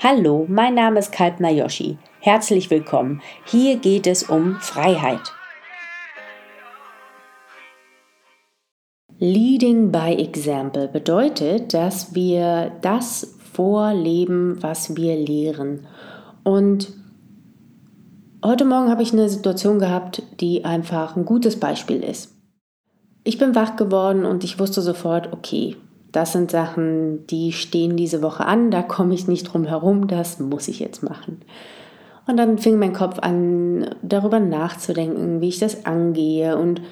Hallo, mein Name ist Kalpna Yoshi. Herzlich willkommen. Hier geht es um Freiheit. Leading by Example bedeutet, dass wir das vorleben, was wir lehren. Und heute Morgen habe ich eine Situation gehabt, die einfach ein gutes Beispiel ist. Ich bin wach geworden und ich wusste sofort, okay, das sind Sachen, die stehen diese Woche an, da komme ich nicht drum herum, das muss ich jetzt machen. Und dann fing mein Kopf an, darüber nachzudenken, wie ich das angehe und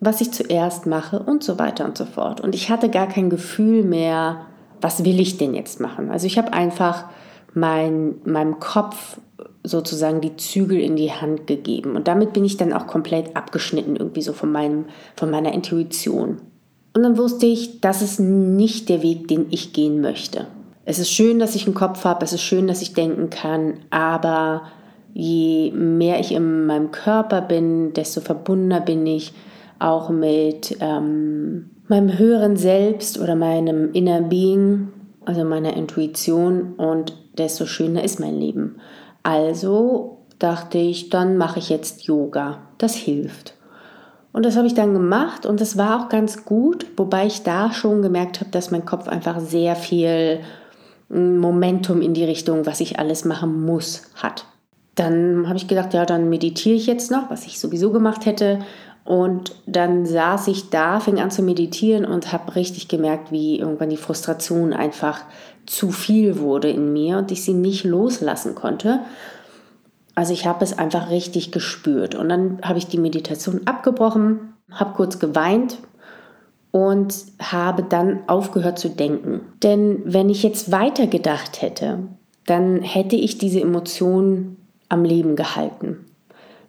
was ich zuerst mache und so weiter und so fort. Und ich hatte gar kein Gefühl mehr, was will ich denn jetzt machen? Also ich habe einfach mein, meinem Kopf sozusagen die Zügel in die Hand gegeben. Und damit bin ich dann auch komplett abgeschnitten, irgendwie so von, meinem, von meiner Intuition. Und dann wusste ich, das ist nicht der Weg, den ich gehen möchte. Es ist schön, dass ich einen Kopf habe, es ist schön, dass ich denken kann, aber je mehr ich in meinem Körper bin, desto verbundener bin ich auch mit ähm, meinem höheren Selbst oder meinem Inner Being, also meiner Intuition und desto schöner ist mein Leben. Also dachte ich, dann mache ich jetzt Yoga. Das hilft. Und das habe ich dann gemacht und das war auch ganz gut, wobei ich da schon gemerkt habe, dass mein Kopf einfach sehr viel hm, Momentum in die Richtung, was ich alles machen muss, hat. Dann habe ich gedacht, ja, dann meditiere ich jetzt noch, was ich sowieso gemacht hätte. Und dann saß ich da, fing an zu meditieren und habe richtig gemerkt, wie irgendwann die Frustration einfach zu viel wurde in mir und ich sie nicht loslassen konnte. Also ich habe es einfach richtig gespürt. Und dann habe ich die Meditation abgebrochen, habe kurz geweint und habe dann aufgehört zu denken. Denn wenn ich jetzt weiter gedacht hätte, dann hätte ich diese Emotion am Leben gehalten.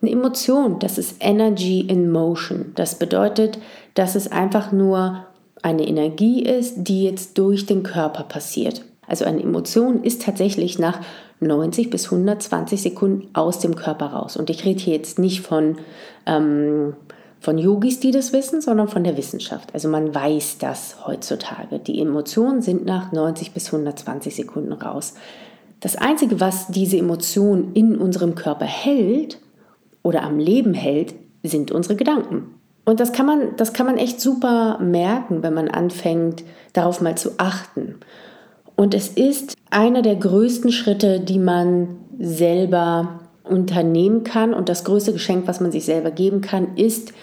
Eine Emotion, das ist Energy in Motion. Das bedeutet, dass es einfach nur eine Energie ist, die jetzt durch den Körper passiert. Also eine Emotion ist tatsächlich nach 90 bis 120 Sekunden aus dem Körper raus. Und ich rede hier jetzt nicht von, ähm, von Yogis, die das wissen, sondern von der Wissenschaft. Also man weiß das heutzutage. Die Emotionen sind nach 90 bis 120 Sekunden raus. Das Einzige, was diese Emotion in unserem Körper hält oder am Leben hält, sind unsere Gedanken. Und das kann man, das kann man echt super merken, wenn man anfängt, darauf mal zu achten. Und es ist einer der größten Schritte, die man selber unternehmen kann. Und das größte Geschenk, was man sich selber geben kann, ist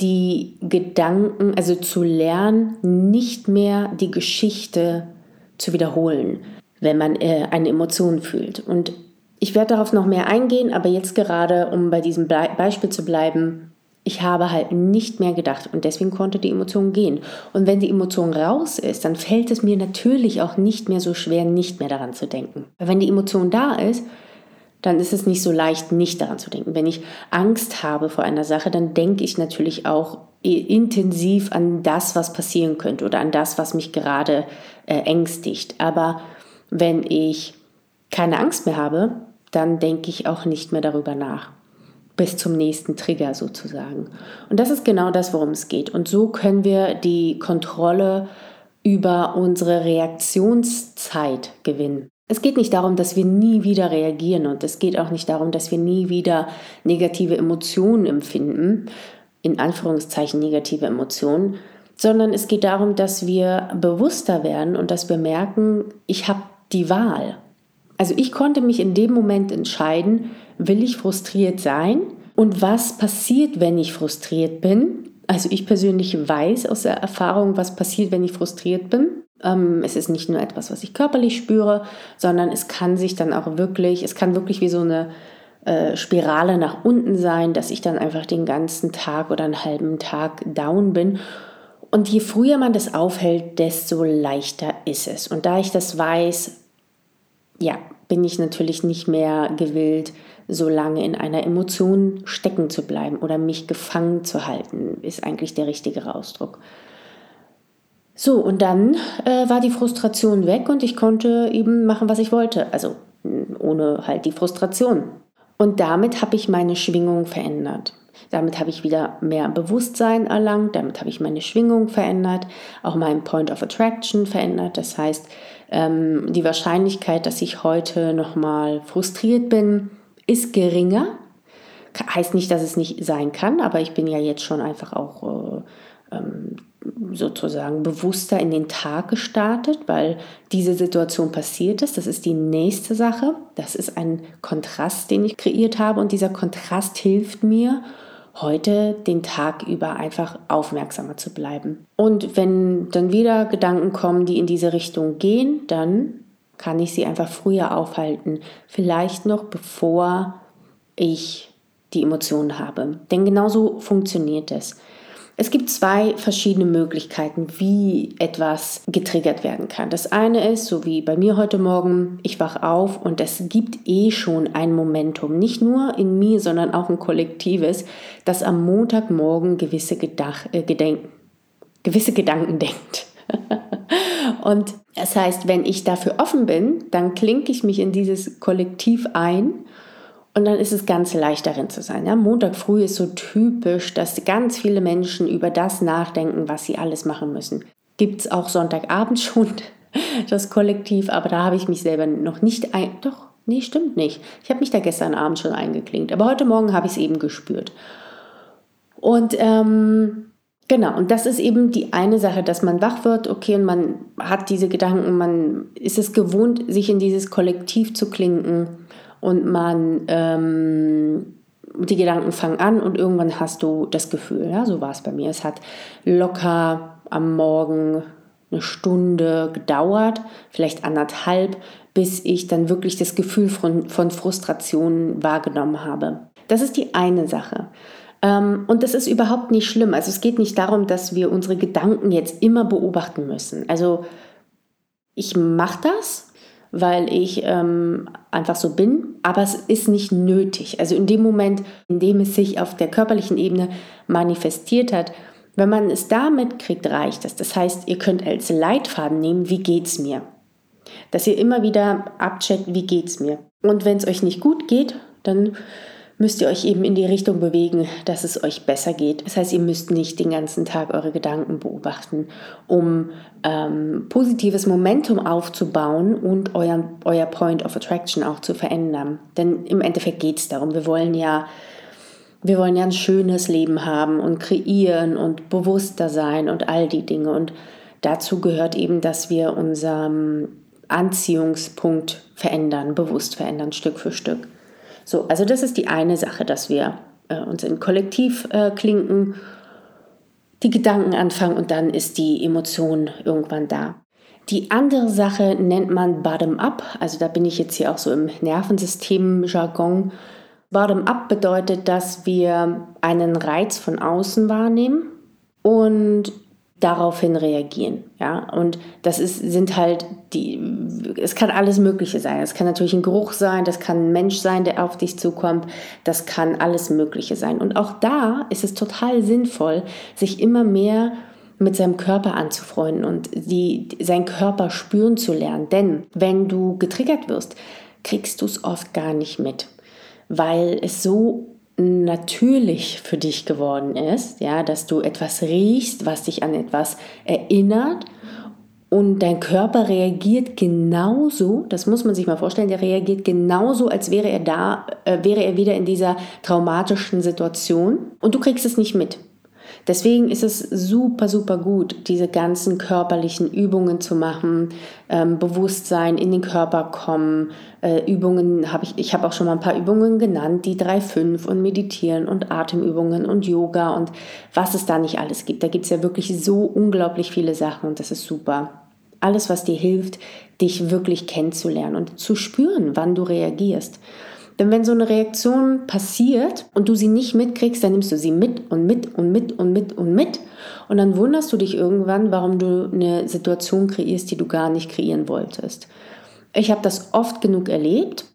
die Gedanken, also zu lernen, nicht mehr die Geschichte zu wiederholen, wenn man äh, eine Emotion fühlt. Und ich werde darauf noch mehr eingehen, aber jetzt gerade, um bei diesem Beispiel zu bleiben, ich habe halt nicht mehr gedacht und deswegen konnte die Emotion gehen. Und wenn die Emotion raus ist, dann fällt es mir natürlich auch nicht mehr so schwer, nicht mehr daran zu denken. Weil wenn die Emotion da ist, dann ist es nicht so leicht, nicht daran zu denken. Wenn ich Angst habe vor einer Sache, dann denke ich natürlich auch intensiv an das, was passieren könnte oder an das, was mich gerade äh, ängstigt. Aber wenn ich keine Angst mehr habe, dann denke ich auch nicht mehr darüber nach bis zum nächsten Trigger sozusagen. Und das ist genau das, worum es geht. Und so können wir die Kontrolle über unsere Reaktionszeit gewinnen. Es geht nicht darum, dass wir nie wieder reagieren und es geht auch nicht darum, dass wir nie wieder negative Emotionen empfinden, in Anführungszeichen negative Emotionen, sondern es geht darum, dass wir bewusster werden und dass wir merken, ich habe die Wahl. Also ich konnte mich in dem Moment entscheiden, will ich frustriert sein? Und was passiert, wenn ich frustriert bin? Also ich persönlich weiß aus der Erfahrung, was passiert, wenn ich frustriert bin. Ähm, es ist nicht nur etwas, was ich körperlich spüre, sondern es kann sich dann auch wirklich, es kann wirklich wie so eine äh, Spirale nach unten sein, dass ich dann einfach den ganzen Tag oder einen halben Tag down bin. Und je früher man das aufhält, desto leichter ist es. Und da ich das weiß, ja, bin ich natürlich nicht mehr gewillt, so lange in einer Emotion stecken zu bleiben oder mich gefangen zu halten, ist eigentlich der richtige Ausdruck. So, und dann äh, war die Frustration weg und ich konnte eben machen, was ich wollte. Also ohne halt die Frustration. Und damit habe ich meine Schwingung verändert. Damit habe ich wieder mehr Bewusstsein erlangt, damit habe ich meine Schwingung verändert, auch meinen Point of Attraction verändert. Das heißt, ähm, die Wahrscheinlichkeit, dass ich heute nochmal frustriert bin, ist geringer. Heißt nicht, dass es nicht sein kann, aber ich bin ja jetzt schon einfach auch äh, ähm, sozusagen bewusster in den Tag gestartet, weil diese Situation passiert ist. Das ist die nächste Sache. Das ist ein Kontrast, den ich kreiert habe und dieser Kontrast hilft mir, heute den Tag über einfach aufmerksamer zu bleiben. Und wenn dann wieder Gedanken kommen, die in diese Richtung gehen, dann kann ich sie einfach früher aufhalten. Vielleicht noch bevor ich die Emotionen habe. Denn genauso funktioniert es. Es gibt zwei verschiedene Möglichkeiten, wie etwas getriggert werden kann. Das eine ist, so wie bei mir heute Morgen, ich wach auf und es gibt eh schon ein Momentum, nicht nur in mir, sondern auch ein kollektives, das am Montagmorgen gewisse, Gedach, äh, Gedenken, gewisse Gedanken denkt. und das heißt, wenn ich dafür offen bin, dann klinke ich mich in dieses Kollektiv ein und dann ist es ganz leicht darin zu sein. Ja? Montag früh ist so typisch, dass ganz viele Menschen über das nachdenken, was sie alles machen müssen. Gibt es auch Sonntagabend schon das Kollektiv, aber da habe ich mich selber noch nicht ein. Doch, nee, stimmt nicht. Ich habe mich da gestern Abend schon eingeklinkt, aber heute Morgen habe ich es eben gespürt. Und ähm, Genau, und das ist eben die eine Sache, dass man wach wird, okay, und man hat diese Gedanken, man ist es gewohnt, sich in dieses Kollektiv zu klinken und man ähm, die Gedanken fangen an und irgendwann hast du das Gefühl, ja, so war es bei mir. Es hat locker am Morgen eine Stunde gedauert, vielleicht anderthalb, bis ich dann wirklich das Gefühl von, von Frustration wahrgenommen habe. Das ist die eine Sache. Ähm, und das ist überhaupt nicht schlimm. Also es geht nicht darum, dass wir unsere Gedanken jetzt immer beobachten müssen. Also ich mache das, weil ich ähm, einfach so bin. Aber es ist nicht nötig. Also in dem Moment, in dem es sich auf der körperlichen Ebene manifestiert hat, wenn man es da mitkriegt, reicht es. Das heißt, ihr könnt als Leitfaden nehmen, wie geht's mir? Dass ihr immer wieder abcheckt, wie geht's mir? Und wenn es euch nicht gut geht, dann müsst ihr euch eben in die Richtung bewegen, dass es euch besser geht. Das heißt, ihr müsst nicht den ganzen Tag eure Gedanken beobachten, um ähm, positives Momentum aufzubauen und euer, euer Point of Attraction auch zu verändern. Denn im Endeffekt geht es darum, wir wollen ja wir wollen ja ein schönes Leben haben und kreieren und bewusster sein und all die Dinge. Und dazu gehört eben, dass wir unseren Anziehungspunkt verändern, bewusst verändern, Stück für Stück. So, also das ist die eine Sache, dass wir äh, uns in Kollektiv äh, klinken, die Gedanken anfangen und dann ist die Emotion irgendwann da. Die andere Sache nennt man Bottom-up, also da bin ich jetzt hier auch so im Nervensystem-Jargon. Bottom-up bedeutet, dass wir einen Reiz von außen wahrnehmen und daraufhin reagieren. Ja? Und das ist, sind halt die, es kann alles Mögliche sein. Es kann natürlich ein Geruch sein, das kann ein Mensch sein, der auf dich zukommt, das kann alles Mögliche sein. Und auch da ist es total sinnvoll, sich immer mehr mit seinem Körper anzufreunden und die, seinen Körper spüren zu lernen. Denn wenn du getriggert wirst, kriegst du es oft gar nicht mit, weil es so natürlich für dich geworden ist, ja, dass du etwas riechst, was dich an etwas erinnert und dein Körper reagiert genauso, das muss man sich mal vorstellen, der reagiert genauso, als wäre er da, äh, wäre er wieder in dieser traumatischen Situation und du kriegst es nicht mit. Deswegen ist es super, super gut, diese ganzen körperlichen Übungen zu machen, ähm, Bewusstsein in den Körper kommen. Äh, Übungen habe ich, ich habe auch schon mal ein paar Übungen genannt, die 3-5 und Meditieren und Atemübungen und Yoga und was es da nicht alles gibt. Da gibt es ja wirklich so unglaublich viele Sachen und das ist super. Alles, was dir hilft, dich wirklich kennenzulernen und zu spüren, wann du reagierst. Denn wenn so eine Reaktion passiert und du sie nicht mitkriegst, dann nimmst du sie mit und mit und mit und mit und mit. Und dann wunderst du dich irgendwann, warum du eine Situation kreierst, die du gar nicht kreieren wolltest. Ich habe das oft genug erlebt,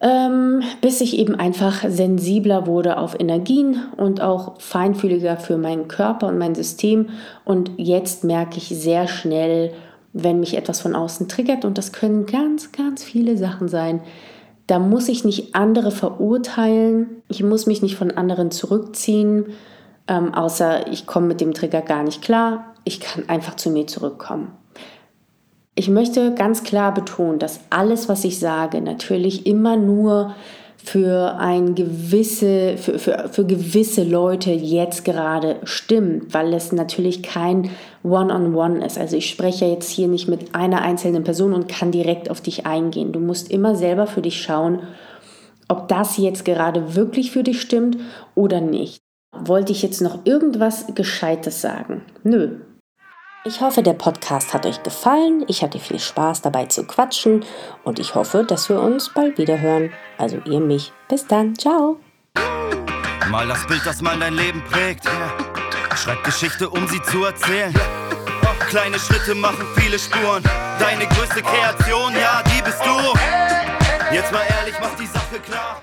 ähm, bis ich eben einfach sensibler wurde auf Energien und auch feinfühliger für meinen Körper und mein System. Und jetzt merke ich sehr schnell, wenn mich etwas von außen triggert, und das können ganz, ganz viele Sachen sein, da muss ich nicht andere verurteilen, ich muss mich nicht von anderen zurückziehen, ähm, außer ich komme mit dem Trigger gar nicht klar. Ich kann einfach zu mir zurückkommen. Ich möchte ganz klar betonen, dass alles, was ich sage, natürlich immer nur für ein gewisse, für, für, für gewisse Leute jetzt gerade stimmt, weil es natürlich kein One-on-One -on -One ist. Also ich spreche jetzt hier nicht mit einer einzelnen Person und kann direkt auf dich eingehen. Du musst immer selber für dich schauen, ob das jetzt gerade wirklich für dich stimmt oder nicht. Wollte ich jetzt noch irgendwas Gescheites sagen? Nö, ich hoffe, der Podcast hat euch gefallen. Ich hatte viel Spaß dabei zu quatschen und ich hoffe, dass wir uns bald wieder hören. Also ihr mich. Bis dann. Ciao. Mal das Bild, das mal dein Leben prägt. Schreib Geschichte, um sie zu erzählen. Kleine Schritte machen viele Spuren. Deine größte Kreation, ja, die bist du. Jetzt mal ehrlich, mach die Sache klar.